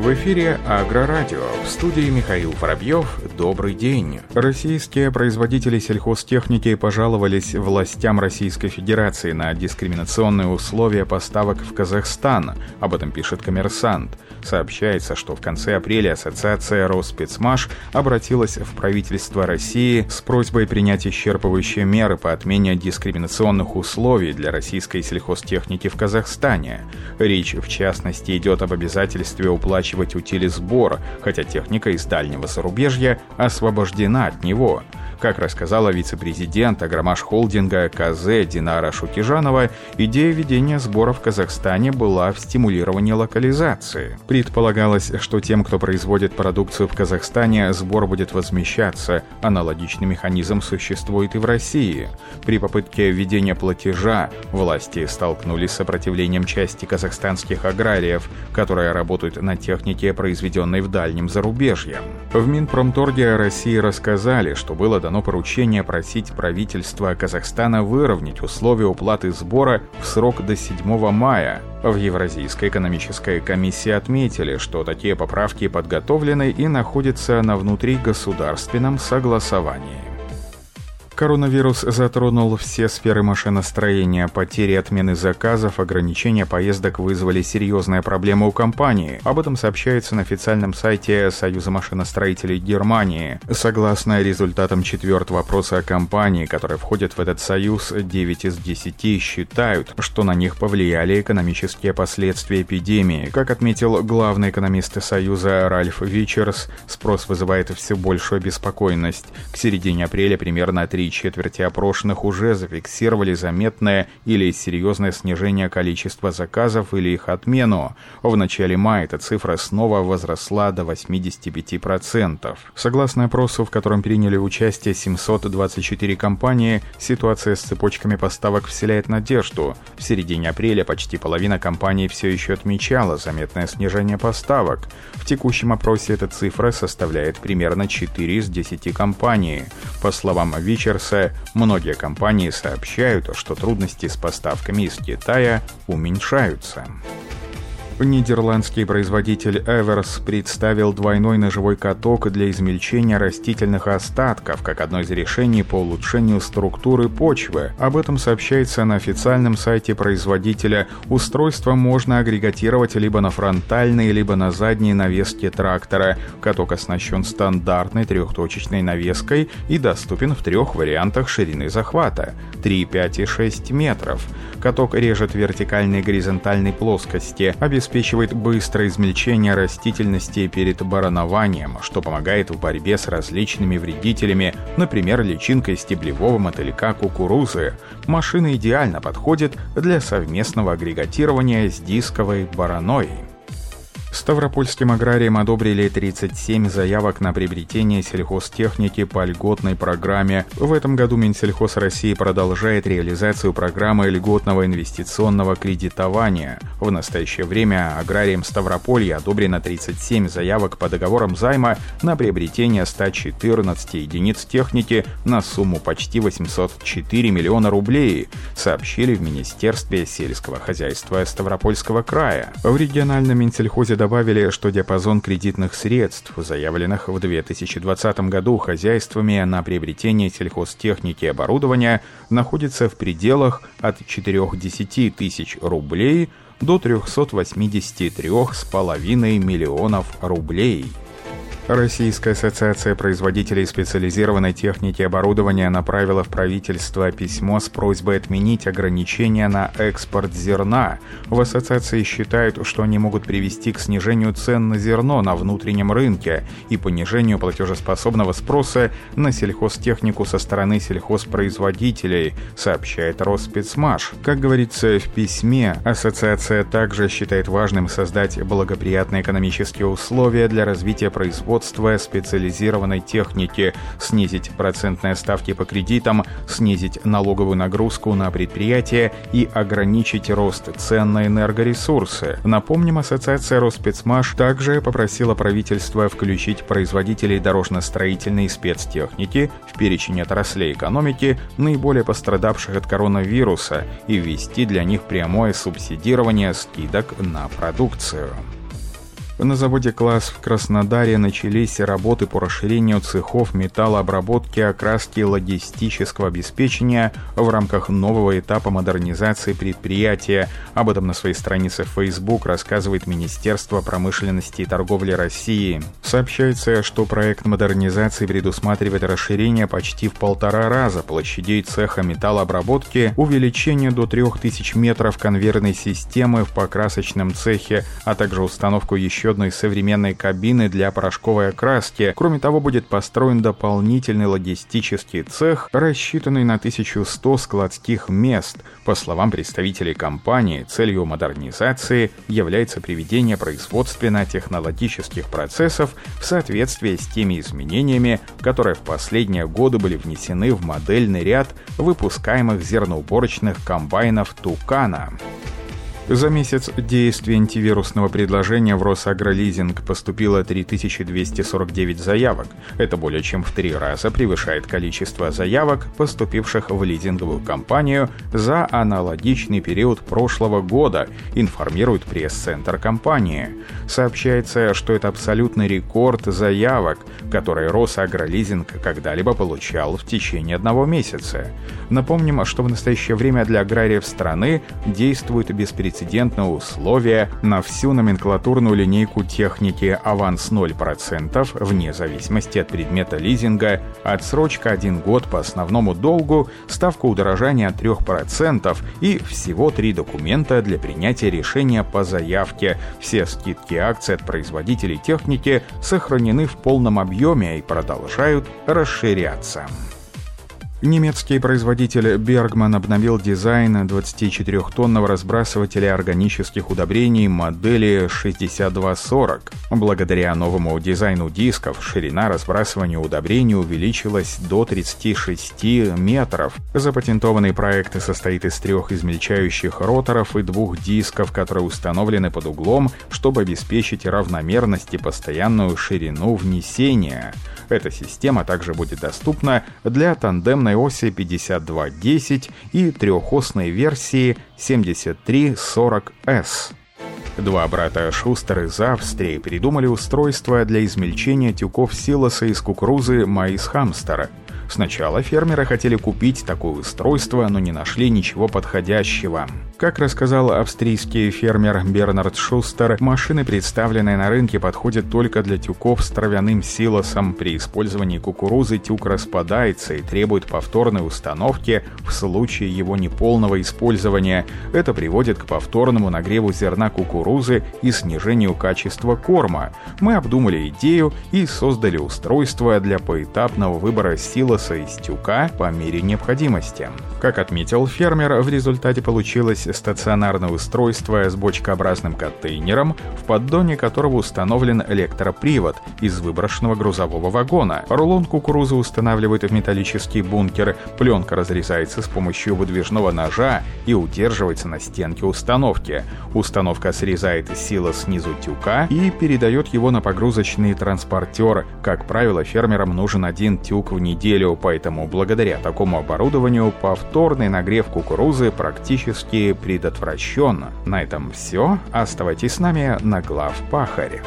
В эфире Агрорадио. В студии Михаил Воробьев. Добрый день. Российские производители сельхозтехники пожаловались властям Российской Федерации на дискриминационные условия поставок в Казахстан. Об этом пишет «Коммерсант». Сообщается, что в конце апреля Ассоциация Роспецмаш обратилась в правительство России с просьбой принять исчерпывающие меры по отмене дискриминационных условий для российской сельхозтехники в Казахстане. Речь, в частности, идет об обязательстве уплачивать утили сбор, хотя техника из дальнего зарубежья освобождена от него – как рассказала вице-президент Агромаш холдинга КЗ Динара Шукижанова, идея ведения сбора в Казахстане была в стимулировании локализации. Предполагалось, что тем, кто производит продукцию в Казахстане, сбор будет возмещаться. Аналогичный механизм существует и в России. При попытке введения платежа власти столкнулись с сопротивлением части казахстанских аграриев, которые работают на технике, произведенной в дальнем зарубежье. В Минпромторге России рассказали, что было дано дано поручение просить правительство Казахстана выровнять условия уплаты сбора в срок до 7 мая. В Евразийской экономической комиссии отметили, что такие поправки подготовлены и находятся на внутригосударственном согласовании. Коронавирус затронул все сферы машиностроения. Потери отмены заказов, ограничения поездок вызвали серьезные проблемы у компании. Об этом сообщается на официальном сайте Союза машиностроителей Германии. Согласно результатам четвертого опроса компании, которые входят в этот союз, 9 из 10 считают, что на них повлияли экономические последствия эпидемии. Как отметил главный экономист Союза Ральф Вичерс, спрос вызывает все большую обеспокоенность. К середине апреля примерно 3 четверти опрошенных уже зафиксировали заметное или серьезное снижение количества заказов или их отмену. В начале мая эта цифра снова возросла до 85%. Согласно опросу, в котором приняли участие 724 компании, ситуация с цепочками поставок вселяет надежду. В середине апреля почти половина компаний все еще отмечала заметное снижение поставок. В текущем опросе эта цифра составляет примерно 4 из 10 компаний. По словам Вичер, Reuters многие компании сообщают, что трудности с поставками из Китая уменьшаются. Нидерландский производитель Everс представил двойной ножевой каток для измельчения растительных остатков как одно из решений по улучшению структуры почвы. Об этом сообщается на официальном сайте производителя. Устройство можно агрегатировать либо на фронтальной, либо на задней навеске трактора. Каток оснащен стандартной трехточечной навеской и доступен в трех вариантах ширины захвата – 3, 5 и 6 метров. Каток режет вертикальной и горизонтальной плоскости, обеспечивает быстрое измельчение растительности перед баронованием, что помогает в борьбе с различными вредителями, например, личинкой стеблевого мотылька кукурузы. Машина идеально подходит для совместного агрегатирования с дисковой бараной. Ставропольским аграриям одобрили 37 заявок на приобретение сельхозтехники по льготной программе. В этом году Минсельхоз России продолжает реализацию программы льготного инвестиционного кредитования. В настоящее время аграриям Ставрополья одобрено 37 заявок по договорам займа на приобретение 114 единиц техники на сумму почти 804 миллиона рублей, сообщили в Министерстве сельского хозяйства Ставропольского края. В региональном Минсельхозе добавили, что диапазон кредитных средств, заявленных в 2020 году хозяйствами на приобретение сельхозтехники и оборудования, находится в пределах от 410 тысяч рублей до 383,5 миллионов рублей. Российская ассоциация производителей специализированной техники и оборудования направила в правительство письмо с просьбой отменить ограничения на экспорт зерна. В ассоциации считают, что они могут привести к снижению цен на зерно на внутреннем рынке и понижению платежеспособного спроса на сельхозтехнику со стороны сельхозпроизводителей, сообщает Роспецмаш. Как говорится в письме, ассоциация также считает важным создать благоприятные экономические условия для развития производства производства специализированной техники, снизить процентные ставки по кредитам, снизить налоговую нагрузку на предприятия и ограничить рост цен на энергоресурсы. Напомним, Ассоциация Роспецмаш также попросила правительство включить производителей дорожно-строительной спецтехники в перечень отраслей экономики, наиболее пострадавших от коронавируса, и ввести для них прямое субсидирование скидок на продукцию. На заводе «Класс» в Краснодаре начались работы по расширению цехов металлообработки, окраски логистического обеспечения в рамках нового этапа модернизации предприятия. Об этом на своей странице в Facebook рассказывает Министерство промышленности и торговли России. Сообщается, что проект модернизации предусматривает расширение почти в полтора раза площадей цеха металлообработки, увеличение до 3000 метров конвейерной системы в покрасочном цехе, а также установку еще одной современной кабины для порошковой окраски. Кроме того, будет построен дополнительный логистический цех, рассчитанный на 1100 складских мест. По словам представителей компании, целью модернизации является приведение производственно-технологических процессов в соответствии с теми изменениями, которые в последние годы были внесены в модельный ряд выпускаемых зерноуборочных комбайнов «Тукана». За месяц действия антивирусного предложения в Росагролизинг поступило 3249 заявок. Это более чем в три раза превышает количество заявок, поступивших в лизинговую компанию за аналогичный период прошлого года, информирует пресс-центр компании. Сообщается, что это абсолютный рекорд заявок, которые Росагролизинг когда-либо получал в течение одного месяца. Напомним, что в настоящее время для аграриев страны действует беспрецедентный беспрецедентное условие на всю номенклатурную линейку техники аванс 0% вне зависимости от предмета лизинга, отсрочка 1 год по основному долгу, ставка удорожания 3% и всего три документа для принятия решения по заявке. Все скидки акций от производителей техники сохранены в полном объеме и продолжают расширяться. Немецкий производитель Bergman обновил дизайн 24-тонного разбрасывателя органических удобрений модели 6240. Благодаря новому дизайну дисков ширина разбрасывания удобрений увеличилась до 36 метров. Запатентованный проект состоит из трех измельчающих роторов и двух дисков, которые установлены под углом, чтобы обеспечить равномерность и постоянную ширину внесения. Эта система также будет доступна для тандемной оси 5210 и трехосной версии 7340S. Два брата Шустер из Австрии придумали устройство для измельчения тюков силоса из кукурузы Маис Хамстера – Сначала фермеры хотели купить такое устройство, но не нашли ничего подходящего. Как рассказал австрийский фермер Бернард Шустер, машины, представленные на рынке, подходят только для тюков с травяным силосом. При использовании кукурузы тюк распадается и требует повторной установки в случае его неполного использования. Это приводит к повторному нагреву зерна кукурузы и снижению качества корма. Мы обдумали идею и создали устройство для поэтапного выбора силоса из тюка по мере необходимости. Как отметил фермер, в результате получилось стационарное устройство с бочкообразным контейнером, в поддоне которого установлен электропривод из выброшенного грузового вагона. Рулон кукурузы устанавливает в металлический бункер, пленка разрезается с помощью выдвижного ножа и удерживается на стенке установки. Установка срезает сила снизу тюка и передает его на погрузочный транспортер. Как правило, фермерам нужен один тюк в неделю, поэтому благодаря такому оборудованию повторный нагрев кукурузы практически предотвращен. На этом все. Оставайтесь с нами на глав Пахарь.